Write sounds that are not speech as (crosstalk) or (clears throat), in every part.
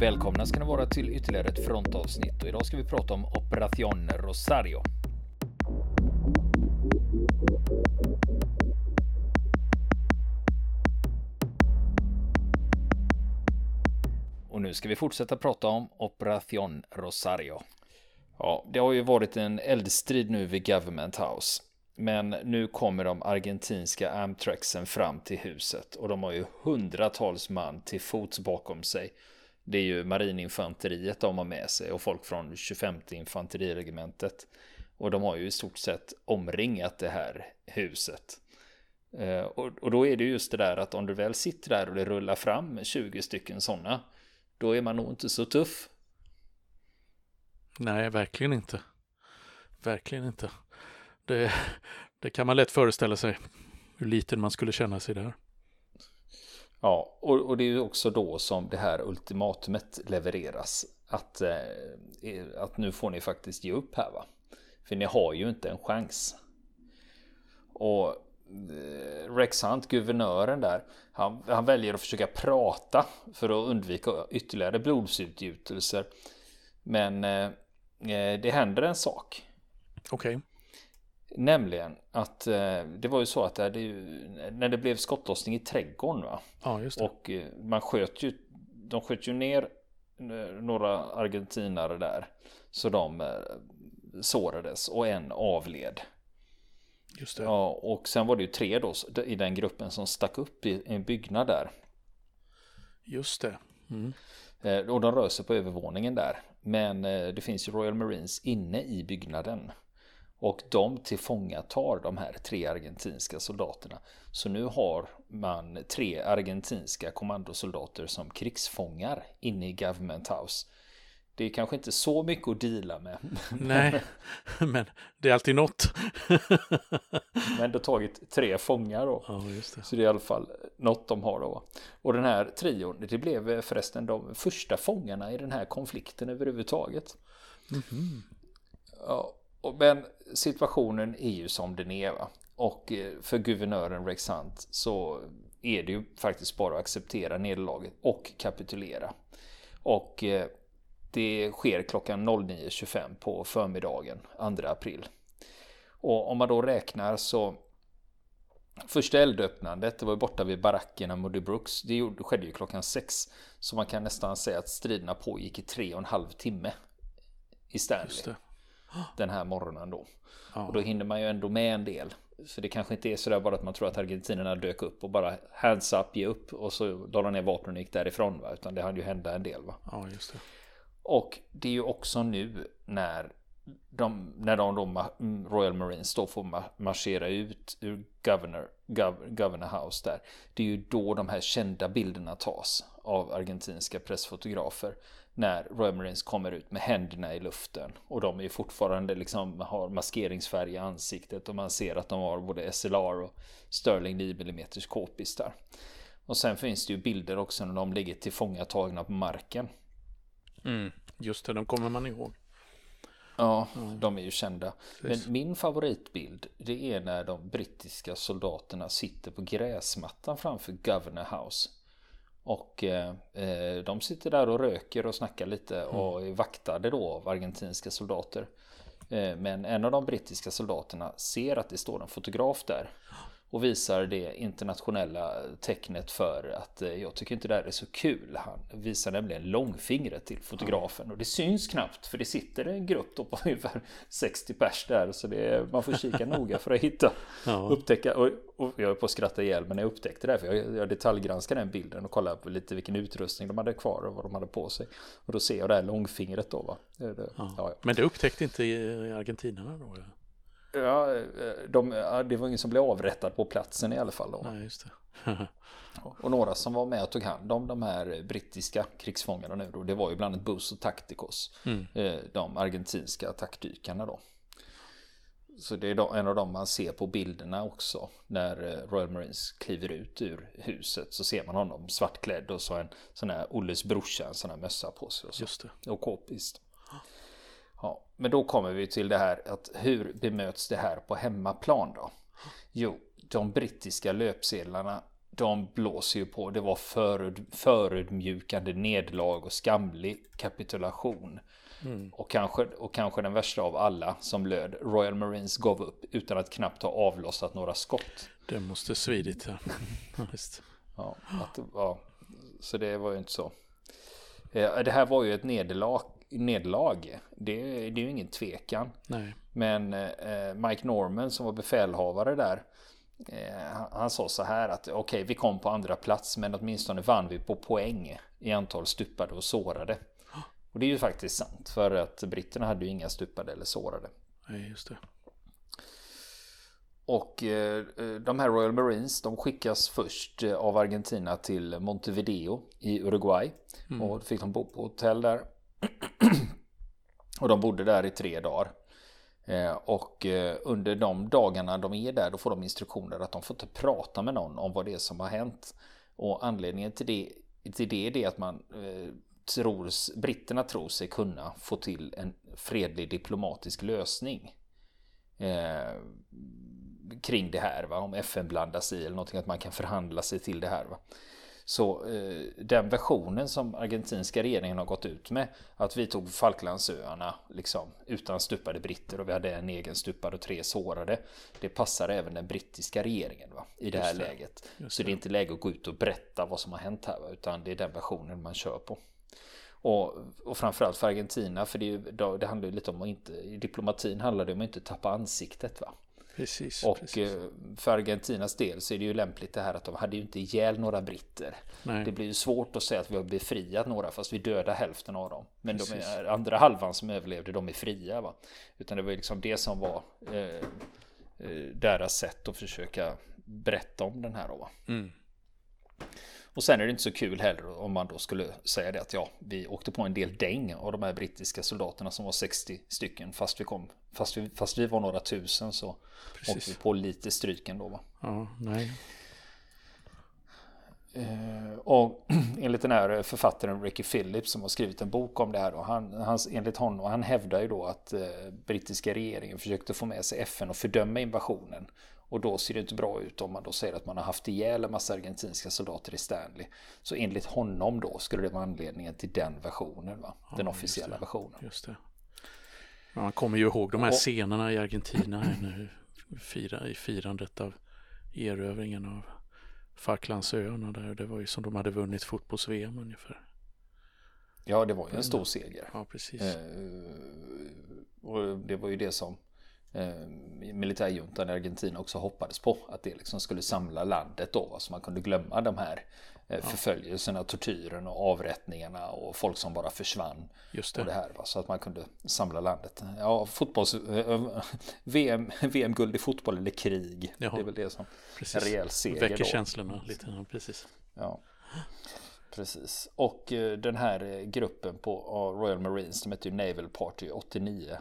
Välkomna ska ni vara till ytterligare ett frontavsnitt och idag ska vi prata om Operation Rosario. Och nu ska vi fortsätta prata om Operation Rosario. Ja, det har ju varit en eldstrid nu vid Government House. Men nu kommer de argentinska Amtraxen fram till huset och de har ju hundratals man till fots bakom sig. Det är ju marininfanteriet de har med sig och folk från 25 infanteriregementet. Och de har ju i stort sett omringat det här huset. Eh, och då är det just det där att om du väl sitter där och det rullar fram 20 stycken sådana, då är man nog inte så tuff. Nej, verkligen inte. Verkligen inte. Det, det kan man lätt föreställa sig hur liten man skulle känna sig där. Ja, och, och det är ju också då som det här ultimatumet levereras. Att, eh, att nu får ni faktiskt ge upp här va. För ni har ju inte en chans. Och eh, Rex Hunt, guvernören där, han, han, väljer att försöka prata för att undvika ytterligare blodsutgjutelser. Men eh, eh det händer en sak. Okej. Okay. Nämligen att eh, det var ju så att det, det, när det blev skottlossning i trädgården va? Ja, just det. Och eh, man sköt ju, de sköt ju ner eh, några argentinare där. Så de eh, sårades och en avled. Just det. Ja, och sen var det ju tre då i den gruppen som stack upp i en byggnad där. Just det. Mm. Eh, och de rör sig på övervåningen där. Men eh, det finns ju Royal Marines inne i byggnaden. Och de tillfångatar de här tre argentinska soldaterna. Så nu har man tre argentinska kommandosoldater som krigsfångar inne i Government House. Det är kanske inte så mycket att dela med. Nej, (laughs) men det är alltid något. (laughs) men det har tagit tre fångar då. Ja, det. Så det är i alla fall något de har då. Och den här trion, det blev förresten de första fångarna i den här konflikten överhuvudtaget. Mm -hmm. Ja, men situationen är ju som den är. Va? Och eh, för guvernören Rex Hunt så är det ju faktiskt bara att acceptera nederlaget och kapitulera. Och eh, det sker klockan 09.25 på förmiddagen 2 april. Och om man då räknar så Första eldöppnandet, det var borta vid barackerna Muddy Brooks. Det skedde ju klockan sex. Så man kan nästan säga att striderna pågick i tre och en halv timme i Stanley den här morgonen då. Ja. Och då hinner man ju ändå med en del. Så det kanske inte är sådär bara att man tror att argentinerna dök upp och bara hands up, ge upp och så la de ner vapnen och gick därifrån. Va? Utan det hade ju hända en del. Va? Ja, just det. Och det är ju också nu när de, när de då mm, Royal Marines då får marschera ut ur Governor, Governor House där. Det är ju då de här kända bilderna tas av argentinska pressfotografer när Royal Marines kommer ut med händerna i luften och de är fortfarande liksom har maskeringsfärg i ansiktet och man ser att de har både SLR och Sterling 9 mm k-pistar. Och sen finns det ju bilder också när de ligger tillfångatagna på marken. Mm, just det, de kommer man ihåg. Ja, mm. de är ju kända. Men min favoritbild det är när de brittiska soldaterna sitter på gräsmattan framför Governor House. Och eh, eh, de sitter där och röker och snackar lite mm. och är vaktade då av argentinska soldater. Eh, men en av de brittiska soldaterna ser att det står en fotograf där och visar det internationella tecknet för att eh, jag tycker inte det här är så kul. Han visar nämligen långfingret till fotografen och det syns knappt för det sitter en grupp då på (laughs) ungefär 60 pers där så det man får kika noga för att hitta, ja. upptäcka och, och jag är på att skratta ihjäl men jag upptäckte det för jag, jag detaljgranskade den bilden och kollade på lite vilken utrustning de hade kvar och vad de hade på sig och då ser jag det här långfingret då va. Det, det, ja. Ja, men det upptäckte inte argentinarna då? Ja, de, det var ingen som blev avrättad på platsen i alla fall. Då. Nej, just det. (laughs) och några som var med och tog hand om de här brittiska krigsfångarna nu då, det var ju bland annat Bus och Tacticos. Mm. Eh, de argentinska attackdykarna då. Så det är en av dem man ser på bilderna också. När eh, Royal Marines kliver ut ur huset så ser man honom svartklädd och så en sån här Olles brorsa, en sån här mössa på sig. Och, så. Just det. och k-pist. Ja, men då kommer vi till det här att hur bemöts det här på hemmaplan då? Jo, de brittiska löpsedlarna de blåser ju på. Det var föröd, förödmjukande nederlag och skamlig kapitulation. Mm. Och, kanske, och kanske den värsta av alla som löd Royal Marines gav upp utan att knappt ha avlossat några skott. Det måste svidit ja. (laughs) ja, att, ja. Så det var ju inte så. Eh, det här var ju ett nederlag. Nederlag. Det, det är ju ingen tvekan. Nej. Men eh, Mike Norman som var befälhavare där. Eh, han sa så här att okej, okay, vi kom på andra plats, men åtminstone vann vi på poäng i antal stupade och sårade. Och det är ju faktiskt sant, för att britterna hade ju inga stupade eller sårade. Nej, just det. Och eh, de här Royal Marines de skickas först eh, av Argentina till Montevideo i Uruguay. Mm. Och fick de bo på hotell där och de bodde där i tre dagar. Eh, och eh, under de dagarna de är där då får de instruktioner att de får inte prata med någon om vad det är som har hänt. Och anledningen till det, till det är det att man eh, tror, britterna tror sig kunna få till en fredlig diplomatisk lösning kring det här. Va? Om FN blandar sig eller någonting, att man kan förhandla sig till det här. Va? Så eh, den versionen som argentinska regeringen har gått ut med, att vi tog Falklandsöarna liksom, utan stupade britter och vi hade en egen stupad och tre sårade. Det passar även den brittiska regeringen va? i det här det. läget. Så det. det är inte läge att gå ut och berätta vad som har hänt här, va? utan det är den versionen man kör på. Och, och framförallt för Argentina, för det, det handlar ju lite om att inte, i diplomatin handlar det om att inte tappa ansiktet. va Precis, och precis. Eh, för Argentinas del så är det ju lämpligt det här att de hade ju inte ihjäl några britter. Nej. Det blir ju svårt att säga att vi har befriat några fast vi dödar hälften av dem. Men de är, andra halvan som överlevde, de är fria. Va? Utan det var liksom det som var eh, eh deras sätt att försöka berätta om den här. Då? Mm. Och sen är det inte så kul heller om man då skulle säga det att ja, vi åkte på en del däng av de här brittiska soldaterna som var 60 stycken. Fast vi kom, fast vi, fast vi var några tusen så Precis. åkte vi på lite stryken då va. Ja, nej. Uh, och (clears throat) enligt den här författaren Ricky Phillips som har skrivit en bok om det här. Och han, han, enligt honom, han hävdar ju då att uh, brittiska regeringen försökte få med sig FN och fördöma invasionen. Och då ser det inte bra ut om man då säger att man har haft ihjäl en massa argentinska soldater i Stanley. Så enligt honom då skulle det vara anledningen till den versionen, va? Ja, den officiella just versionen. Just det. Man kommer ju ihåg de här och, scenerna i Argentina nu, fira, i firandet av erövringen av Falklandsöarna där. Det var ju som de hade vunnit fotbolls-VM ungefär. Ja, det var ju en stor seger. Ja, precis. Eh, och det var ju det som eh, militärjuntan i Argentina också hoppades på. Att det liksom skulle samla landet då. Så man kunde glömma de här eh, förföljelserna, tortyren och avrättningarna och folk som bara försvann. Just det. Och det här, va? Så att man kunde samla landet. Ja, fotbolls... Eh, VM, (laughs) VM-guld i fotboll eller krig. Jaha. Det är väl det som precis. en rejäl seger. Väcker då. känslorna lite, precis. Ja. Precis. Och eh, den här eh, gruppen på Royal Marines, de heter ju Naval Party 89.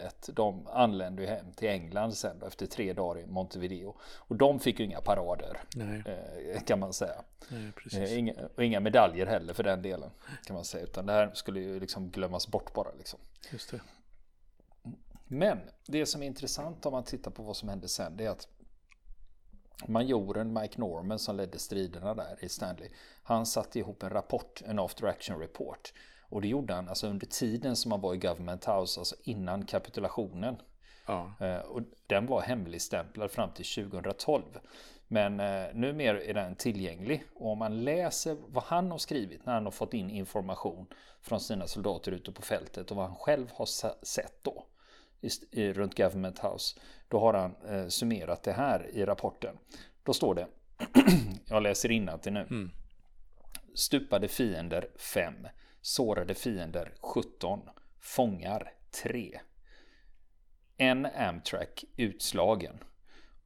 01. De anlände ju hem till England sen då, efter tre dagar i Montevideo. Och de fick ju inga parader. Eh, kan man säga. Nej, eh, inga, och inga medaljer heller för den delen. Kan man säga. Utan det här skulle ju liksom glömmas bort bara. Liksom. Just det. Men det som är intressant om man tittar på vad som hände sen. Det är att majoren Mike Norman som ledde striderna där i Stanley. Han satte ihop en rapport, en after action report och det gjorde han alltså under tiden som han var i Government House, alltså innan kapitulationen. Ja. Eh, och den var hemligstämplad fram till 2012. Men eh, numera är den tillgänglig och om man läser vad han har skrivit när han har fått in information från sina soldater ute på fältet och vad han själv har sett då i, runt Government House. Då har han eh, summerat det här i rapporten. Då står det, (clears throat) jag läser till nu. Mm. Stupade fiender 5. Sårade fiender 17. Fångar 3. En Amtrak utslagen.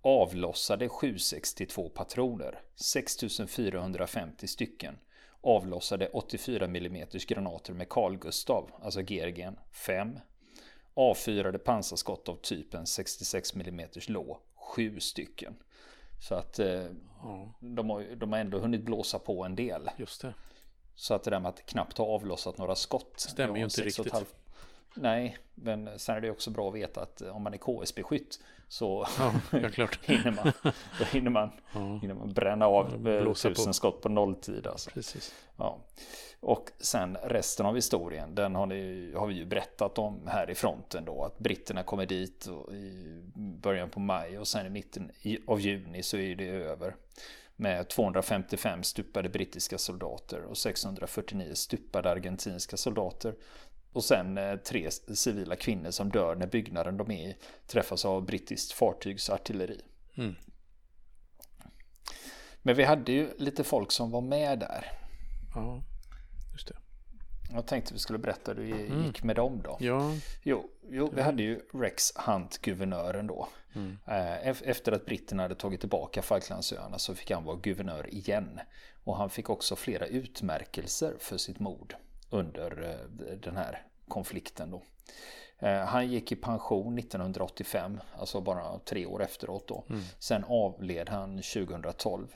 Avlossade 762 patroner. 6450 stycken. Avlossade 84 mm granater med Carl Gustav, alltså Gergen 5. Avfyrade pansarskott av typen 66 mm lå 7 stycken. Så att eh, ja. de, har, de har ändå hunnit blåsa på en del. Just det. Så att det där med att knappt ha avlossat några skott. Stämmer ju inte riktigt. Halv... Nej, men sen är det också bra att veta att om man är KSB-skytt så ja, klart. (laughs) hinner, man, då hinner, man, ja. hinner man bränna av tusen på. skott på nolltid. Alltså. Precis. Ja. Och sen resten av historien, den har, ni, har vi ju berättat om här i fronten då. Att britterna kommer dit i början på maj och sen i mitten av juni så är det över. Med 255 stupade brittiska soldater och 649 stupade argentinska soldater. Och sen eh, tre civila kvinnor som dör när byggnaden de är i träffas av brittiskt fartygsartilleri. Mm. Men vi hade ju lite folk som var med där. Ja, just det. Jag tänkte vi skulle berätta hur det mm. gick med dem då. Ja. Jo, jo, vi hade ju Rex Hunt, guvernören då. Mm. Eh, efter att britterna hade tagit tillbaka Falklandsöarna så fick han vara guvernör igen. Och han fick också flera utmärkelser för sitt mord under eh, den här konflikten då. Eh, han gick i pension 1985, alltså bara tre år efteråt då. Mm. Sen avled han 2012.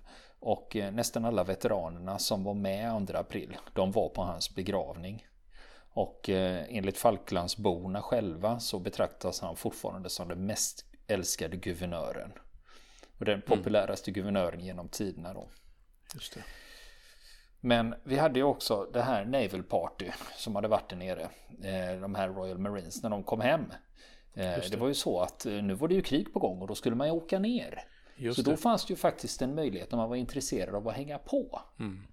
Och nästan alla veteranerna som var med 2 april, de var på hans begravning. Och enligt Falklandsborna själva så betraktas han fortfarande som den mest älskade guvernören. Och den mm. populäraste mm. guvernören genom tiderna då. Just det. Men vi hade ju också det här Naval Party som hade varit där nere. Eh, de här Royal Marines när de kom hem. Eh, det. det. var ju så att eh, nu var det ju krig på gång och då skulle man ju åka ner. Just så då fanns det ju faktiskt en möjlighet om man var intresserad av att hänga på. Mm.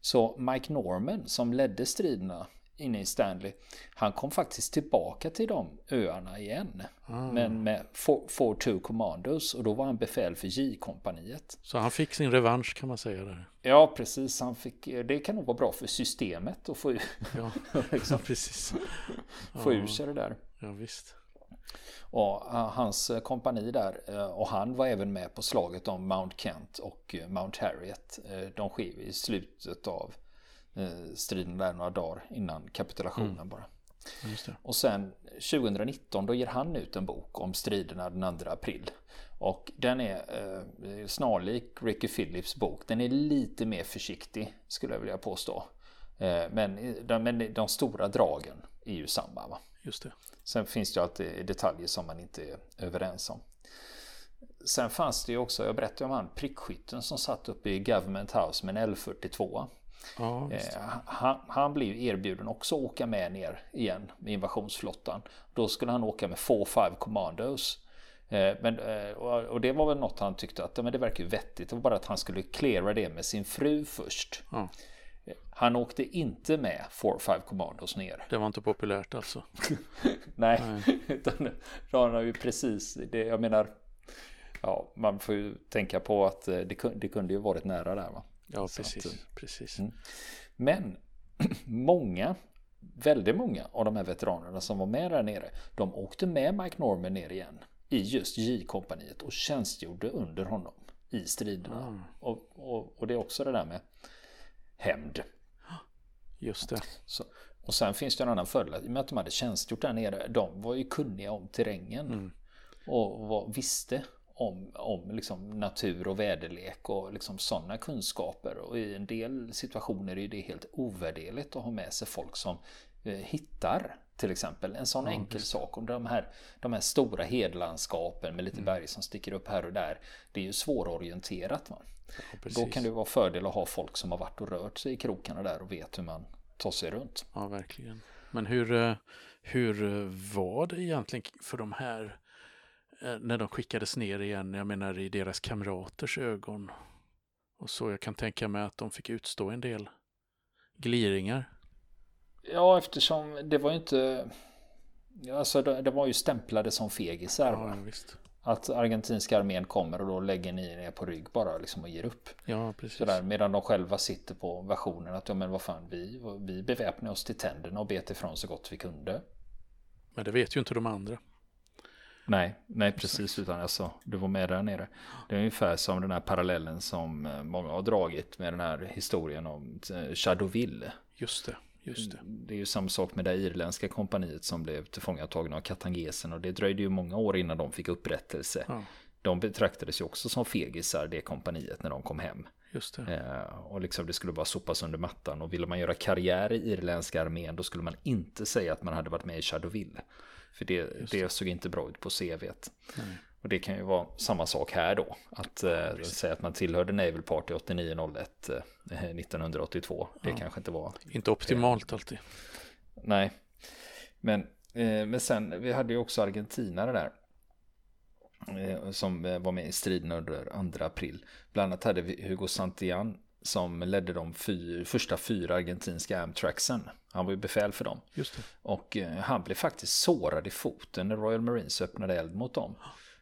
Så Mike Norman som ledde striderna inne i Stanley. Han kom faktiskt tillbaka till de öarna igen. Ah. Men med 4-2 Commandos och då var han befäl för J-kompaniet. Så han fick sin revansch kan man säga där. Ja, precis. Han fick, det kan nog vara bra för systemet att få, ja. (laughs) liksom, (laughs) precis. få ja. ur sig det där. Ja, visst. Och hans kompani där eh, och han var även med på slaget om Mount Kent och Mount Harriet. Eh, de sker i slutet av Eh, striden där några dagar innan kapitulationen mm. bara. Och sen 2019 då ger han ut en bok om striderna den 2 april. Och den är eh, snarlik Ricky Phillips bok. Den är lite mer försiktig skulle jag vilja påstå. Eh, men, de, men de stora dragen är ju samma. Va? Just det. Sen finns det ju alltid detaljer som man inte är överens om. Sen fanns det ju också, jag berättade om han prickskytten som satt uppe i Government House med en L42. Ja, eh, han, han blev ju erbjuden också att åka med ner igen med invasionsflottan. Då skulle han åka med 4-5 Commandos. Eh, men, eh, och det var väl något han tyckte att men det verkar ju vettigt. Det var bara att han skulle klära det med sin fru först. Ja. Han åkte inte med 4-5 Commandos ner. Det var inte populärt alltså? (laughs) Nej, Nej. (laughs) utan då har ju precis det. Jag menar, ja, man får ju tänka på att det, det kunde ju varit nära där va. Ja, precis. Att, precis. Mm. Men (clears throat) många, väldigt många av de här veteranerna som var med där nere, de åkte med Mike Norman ner igen i just J-kompaniet och tjänstgjorde under honom i striderna. Mm. Och, och, och, det är också det där med hämnd. Just det. Så, och sen finns det en annan fördel, i och med att de hade tjänstgjort där nere, de var ju kunniga om terrängen. Mm. Och var, visste om, om liksom natur och väderlek och liksom sådana kunskaper. Och i en del situationer är det helt ovärderligt att ha med sig folk som eh, hittar till exempel en sån ja, enkel visst. sak. Om de här, de här stora hedlandskapen med lite mm. berg som sticker upp här och där. Det är ju svårorienterat. Va? Ja, Då kan det vara fördel att ha folk som har varit och rört sig i krokarna där och vet hur man tar sig runt. Ja, verkligen. Men hur, eh, hur var det egentligen för de här Eh, när de skickades ner igen, jag menar i deras kamraters ögon. Och så jag kan tänka mig att de fick utstå en del gliringar. Ja, eftersom det var ju inte... Alltså det var ju stämplade som fegisar. Ja, visst. Att argentinska armén kommer och då lägger ni er på rygg bara liksom och ger upp. Ja, precis. Sådär, medan de själva sitter på versionen att ja men vad fan vi, vi beväpnar oss till tänderna och bet ifrån så gott vi kunde. Men det vet ju inte de andra. Nej, nej precis utan alltså du var med där nere. Det är ungefär som den här parallellen som eh, många har dragit med den här historien om eh, Shadowville. Just det, just det. Det är ju samma sak med det irländska kompaniet som blev tillfångatagna av katangesen och det dröjde ju många år innan de fick upprättelse. Ja. De betraktades ju också som fegisar det kompaniet när de kom hem. Just det. Eh, och liksom det skulle bara sopas under mattan. Och ville man göra karriär i irländska armén då skulle man inte säga att man hade varit med i Shadowville. För det, det såg inte bra ut på CVt. Nej. Och det kan ju vara samma sak här då. Att eh, säga att man tillhörde Naval Party 8901 eh, 1982. Det ja. kanske inte var... Inte optimalt alltid. Nej. Men, eh, men sen, vi hade ju också argentinare där. Eh, som eh, var med i striden under 2 april. Bland annat hade vi Hugo Santillan som ledde de fyr, första fyra argentinska Amtraxen. Han var ju befäl för dem. Och eh, han blev faktiskt sårad i foten när Royal Marines öppnade eld mot dem.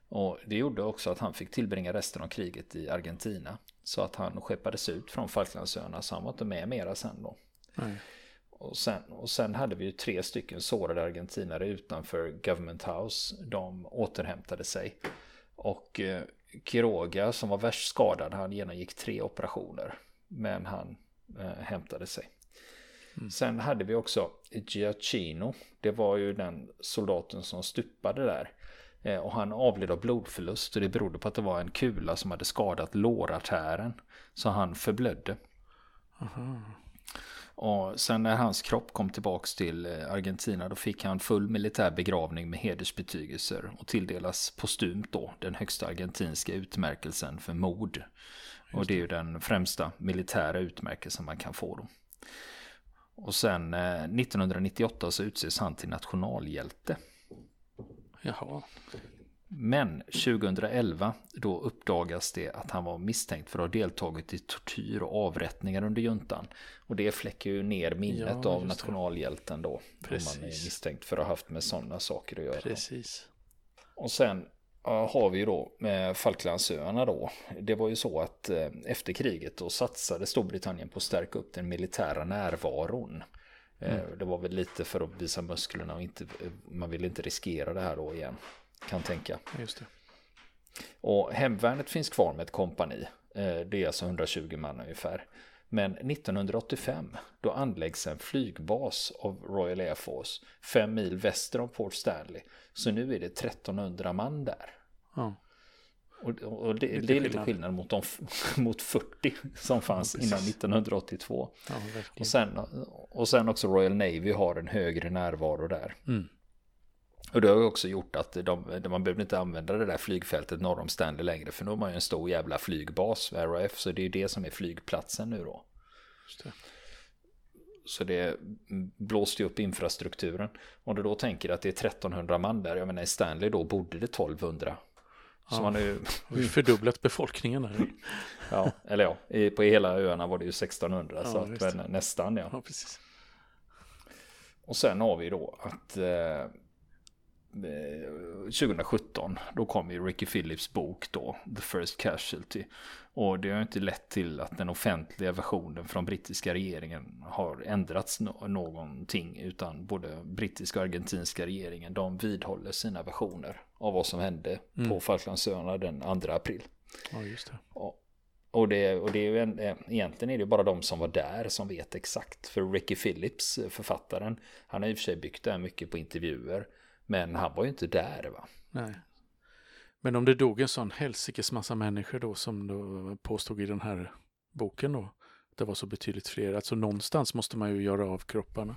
Och det gjorde också att han fick tillbringa resten av kriget i Argentina. Så att han skeppades ut från Falklandsöarna så han var inte med mera sen då. Nej. Och sen, och sen hade vi ju tre stycken sårade argentinare utanför Government House. De återhämtade sig. Och eh, Quiroga som var värst skadad, han genomgick tre operationer. Men han eh, hämtade sig. Mm. Sen hade vi också Giacchino. Det var ju den soldaten som stupade där. Eh, och han avled av blodförlust och det berodde på att det var en kula som hade skadat lårartären. Så han förblödde. Aha. Och sen när hans kropp kom tillbaks till eh, Argentina då fick han full militär begravning med hedersbetygelser och tilldelas postumt då den högsta argentinska utmärkelsen för mord. Och det är ju den främsta militära utmärkelsen man kan få då. Och sen 1998 eh, så utses han till nationalhjälte. Jaha. Men 2011 då uppdagas det att han var misstänkt för att ha deltagit i tortyr och avrättningar under juntan. Och det fläcker ju ner minnet ja, av nationalhjälten då. Precis. Om man är misstänkt för att ha haft med sådana saker att göra. Precis. Och sen har vi ju då med Falklandsöarna då. Det var ju så att eh, efter kriget då satsade Storbritannien på att stärka upp den militära närvaron. Eh, mm. Det var väl lite för att visa musklerna och inte, man ville inte riskera det här då igen kan tänka. Just det. Och hemvärnet finns kvar med ett kompani. Eh, det är alltså 120 man ungefär. Men 1985 då anläggs en flygbas av Royal Air Force fem mil väster om Port Stanley. Så nu är det 1300 man där. Ja. Och, och det, det, är lite skillnad mot, de, (laughs) mot 40 som fanns ja, innan 1982. Ja, och, sen, och sen också Royal Navy har en högre närvaro där. Mm. Och det har ju också gjort att de, man behöver inte använda det där flygfältet norr om Stanley längre. För nu har man ju en stor jävla flygbas, RAF. Så det är ju det som är flygplatsen nu då. Det. Så det blåste ju upp infrastrukturen. Om du då tänker att det är 1300 man där. Jag menar i Stanley då bodde det 1200. Så ja, man är ju... (laughs) fördubblat befolkningen där. (laughs) ja, eller ja, på hela öarna var det ju 1600. Ja, så att, men, nästan ja. ja precis. Och sen har vi då att eh, 2017 eh, då kom ju Ricky Phillips bok då, The First Casualty. Och det har inte lett till att den offentliga versionen från brittiska regeringen har ändrats no någonting. Utan både brittiska och argentinska regeringen de vidhåller sina versioner av vad som hände mm. på Falklandsöarna den 2 april. Ja, just det. Och, och det, och det är ju en, eh, egentligen är det bara de som var där som vet exakt. För Ricky Phillips, författaren, han har i och för sig byggt det här mycket på intervjuer. Men han var ju inte där va. Nej. Men om det dog en sån helsikes massa människor då som då påstod i den här boken då. Det var så betydligt fler. Alltså någonstans måste man ju göra av kropparna.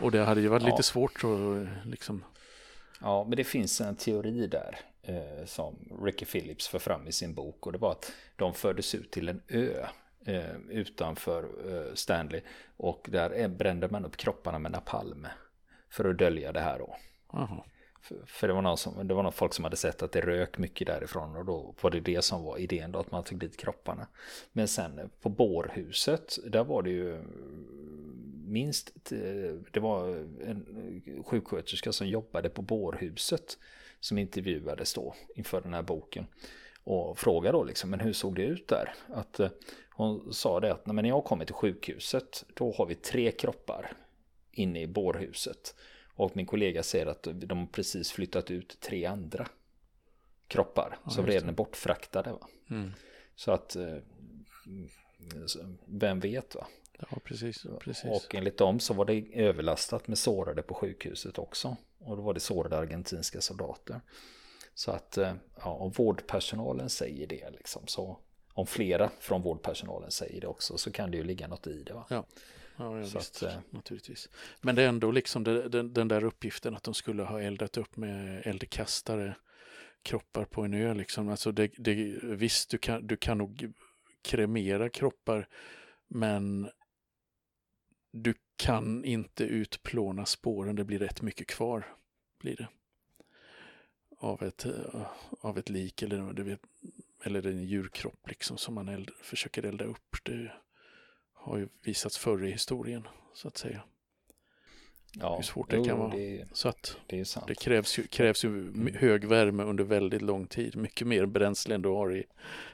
Och det hade ju varit ja. lite svårt att liksom. Ja, men det finns en teori där eh, som Ricky Phillips för fram i sin bok. Och det var att de fördes ut till en ö eh, utanför eh, Stanley. Och där brände man upp kropparna med napalm. För att dölja det här då. För, för, det var någon som, det var någon folk som hade sett att det rök mycket därifrån och då var det det som var idén då att man tog dit kropparna. Men sen eh, på bårhuset, där var det ju eh, minst, eh, det var en sjuksköterska som jobbade på bårhuset som intervjuades då inför den här boken. Och frågade då liksom, men hur såg det ut där? Att hon sa det att när jag kommer till sjukhuset, då har vi tre kroppar inne i bårhuset. Och min kollega säger att de precis flyttat ut tre andra kroppar ja, som redan är bortfraktade. Va? Mm. Så att eh, vem vet va? Ja, precis, precis. Och enligt dem så var det överlastat med sårade på sjukhuset också. Och då var det sårade argentinska soldater. Så att, eh, ja, och vårdpersonalen säger det liksom. Så om flera från vårdpersonalen säger det också så kan det ju ligga något i det. Va? Ja. Ja, ja visst, att, eh, naturligtvis. Men det är ändå liksom det, den, den, där uppgiften att de skulle ha eldat upp med eldkastare kroppar på en ö. Liksom. Alltså det, det, visst, du kan, du kan nog kremera kroppar, men du kan inte utplåna spåren. Det blir rätt mycket kvar. blir det. Av ett, eh, av ett lik eller, du vet, eller en djurkropp liksom, som man eld, försöker elda upp. Det har ju visats förr i historien, så att säga. Ja, hur svårt det jo, kan vara. Det, så att det, det krävs, ju, krävs ju hög värme under väldigt lång tid. Mycket mer bränsle än du har i,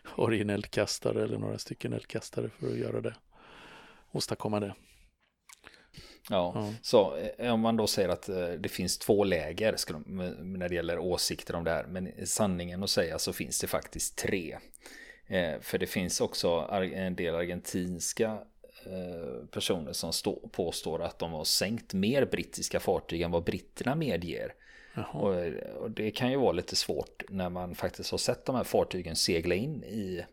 har i en eldkastare eller några stycken eldkastare för att göra det. Åstadkomma det. Ja, ja. så eh, om man då säger att eh, det finns två läger när det gäller åsikter om det här. Men sanningen att säga så finns det faktiskt tre. Eh, för det finns också en del argentinska Eh, personer som stå, påstår att de har sänkt mer brittiska fartyg än vad britterna medger. Och, och, det kan ju vara lite svårt när man faktiskt har sett de här fartygen segla in i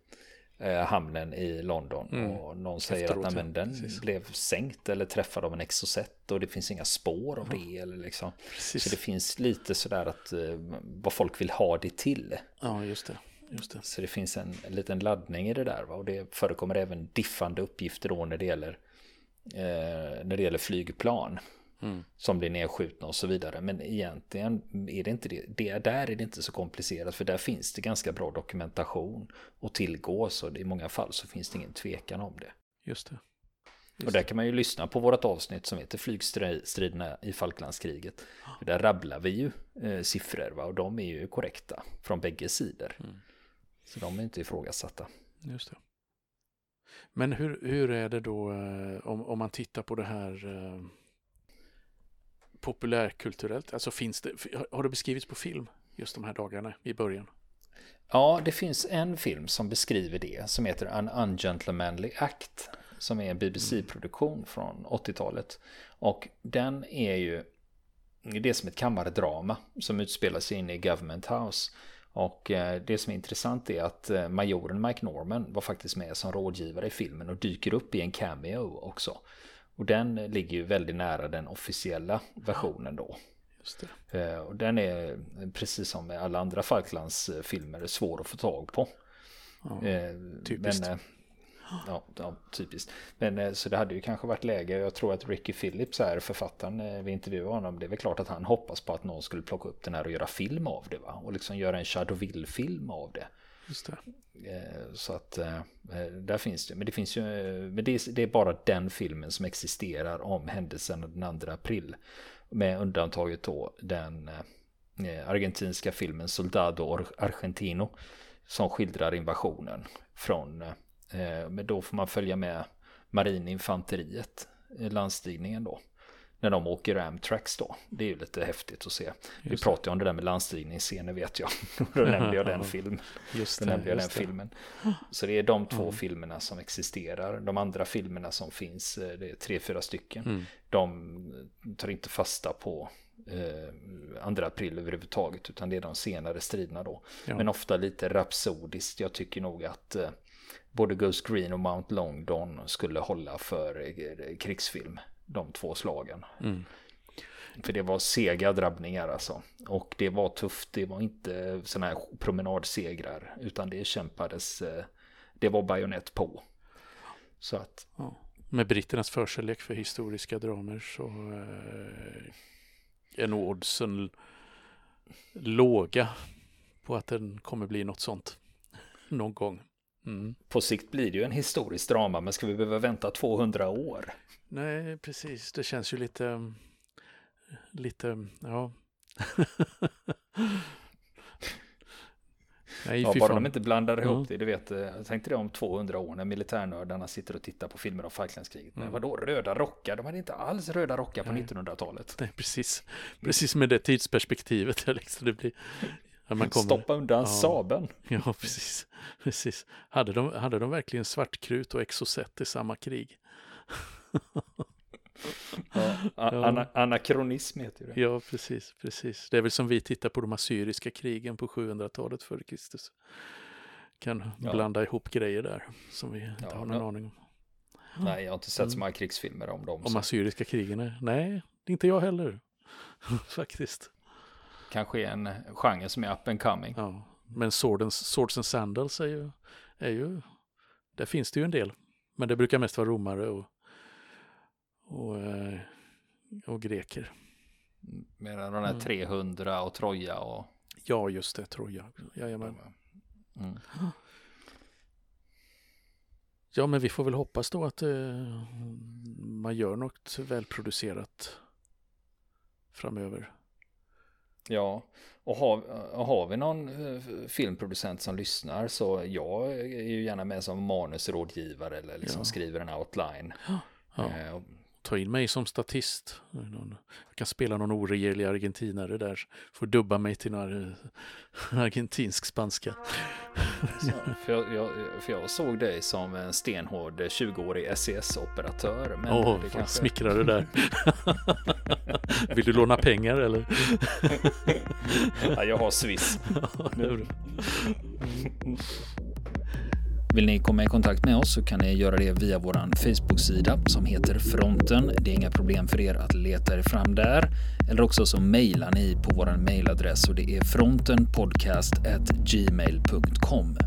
eh, hamnen i London. Mm. Och någon säger Efteråt, att men, den precis. blev sänkt eller träffad av en exocet och det finns inga spår av det. Eller liksom. Så det finns lite sådär att eh, vad folk vill ha det till. Ja, just det. Just det. Så det finns en, en liten laddning i det där. Va? Och det förekommer även diffande uppgifter då när det gäller, eh, när det gäller flygplan. Mm. Som blir nedskjutna och så vidare. Men egentligen är det inte det. det. Där är det inte så komplicerat. För där finns det ganska bra dokumentation att tillgå. Så i många fall så finns det ingen tvekan om det. Just det. Just och där kan man ju lyssna på vårt avsnitt som heter flygstriderna i Falklandskriget. Ah. Där rabblar vi ju eh, siffror va? och de är ju korrekta från bägge sidor. Mm. Så de är inte ifrågasatta. Just det. Men hur, hur är det då eh, om, om man tittar på det här eh, populärkulturellt? Alltså finns det, har det beskrivits på film just de här dagarna i början? Ja, det finns en film som beskriver det som heter An Ungentlemanly Act som är en BBC-produktion från 80-talet. Och den är ju det är som ett kammardrama som utspelar sig inne i Government House. Och eh, det som är intressant är att eh, majoren Mike Norman var faktiskt med som rådgivare i filmen och dyker upp i en cameo också. Och den ligger ju väldigt nära den officiella versionen då. Eh, och den är precis som med alla andra Falklandsfilmer svår att få tag på. Ja, typiskt. Men, Ja, ja, typiskt. Men eh, så det hade ju kanske varit läge. Jag tror att Ricky Phillips är författaren. Eh, vi intervjuade honom. Det är väl klart att han hoppas på att någon skulle plocka upp den här och göra film av det. Va? Och liksom göra en Shadowville-film av det. Just det. Eh, så att eh, eh, där finns det. Men det finns ju. Men det är, det är bara den filmen som existerar om händelsen den 2 april. Med undantaget då den argentinska filmen Soldado Argentino. Som skildrar invasionen från men då får man följa med marininfanteriet, landstigningen då. När de åker Amtrax då. Det är ju lite häftigt att se. Just Vi pratade om det där med landstigningsscener vet jag. (laughs) då nämnde jag den (laughs) filmen. Just det, då nämnde jag den filmen. Så det är de två mm. filmerna som existerar. De andra filmerna som finns, eh, det är tre, fyra stycken. Mm. De tar inte fasta på eh, andra april överhuvudtaget. Utan det är de senare striderna då. Ja. Men ofta lite rapsodiskt. Jag tycker nog att eh, både Ghost Green och Mount Longdon skulle hålla för eh, krigsfilm. De två slagen. Mm. För det var sega drabbningar alltså. Och det var tufft. Det var inte sådana här promenadsegrar. Utan det kämpades. Eh, det var bajonett på. Så att. Ja. Med britternas förkärlek för historiska dramer så eh, är nog oddsen låga på att den kommer bli något sånt någon gång. Mm. På sikt blir det ju en historisk drama, men ska vi behöva vänta 200 år? Nej, precis. Det känns ju lite, lite, ja. (laughs) Nej, ja, bara de inte blandar ihop mm. det. Du vet, eh, jag tänkte det om 200 år när militärnördarna sitter och tittar på filmer om Falklandskriget. Men mm. vadå röda rockar? De hade inte alls röda rockar på 1900-talet. Nej, precis. Precis med det tidsperspektivet. (laughs) Liksom det blir man kommer, Stoppa undan ja, sabeln. (laughs) Ja, precis. (laughs) precis. Hade, de, hade de verkligen svartkrut och exocet i samma krig? (laughs) ja, ana, anakronism heter det. Ja, precis, precis. Det är väl som vi tittar på de assyriska krigen på 700-talet före Kristus. kan ja. blanda ihop grejer där som vi inte ja, har någon aning om. Nej, jag har inte sett mm. så många krigsfilmer om dem. Om så. assyriska krigen? Nej, inte jag heller. Faktiskt. Kanske en genre som är up and coming. Ja, men Swords, Swords and Sandals är ju, är ju, där finns det ju en del. Men det brukar mest vara romare och, och, eh, och greker. Medan de där 300 mm. och Troja och... Ja, just det, Troja. Jajamän. Mm. Ja, men vi får väl hoppas då att eh, man gör något välproducerat framöver. Ja, och har, har vi någon eh, filmproducent som lyssnar så jag är ju gärna med som manusrådgivare eller liksom ja. skriver en outline. Ja. Eh, ta in mig som statist. Jag kan spela någon oregelig argentinare där. Får dubba mig till någon (laughs) argentinsk spanska. Så, för, jag, jag, för jag såg dig som en stenhård 20-årig SES-operatör. Åh, oh, kanske... smickrar du där. (laughs) (laughs) Vill du låna pengar eller? (laughs) ja, jag har Swiss. Vill ni komma i kontakt med oss så kan ni göra det via vår Facebook-sida som heter Fronten. Det är inga problem för er att leta er fram där. Eller också så mejlar ni på vår mejladress och det är frontenpodcast.gmail.com.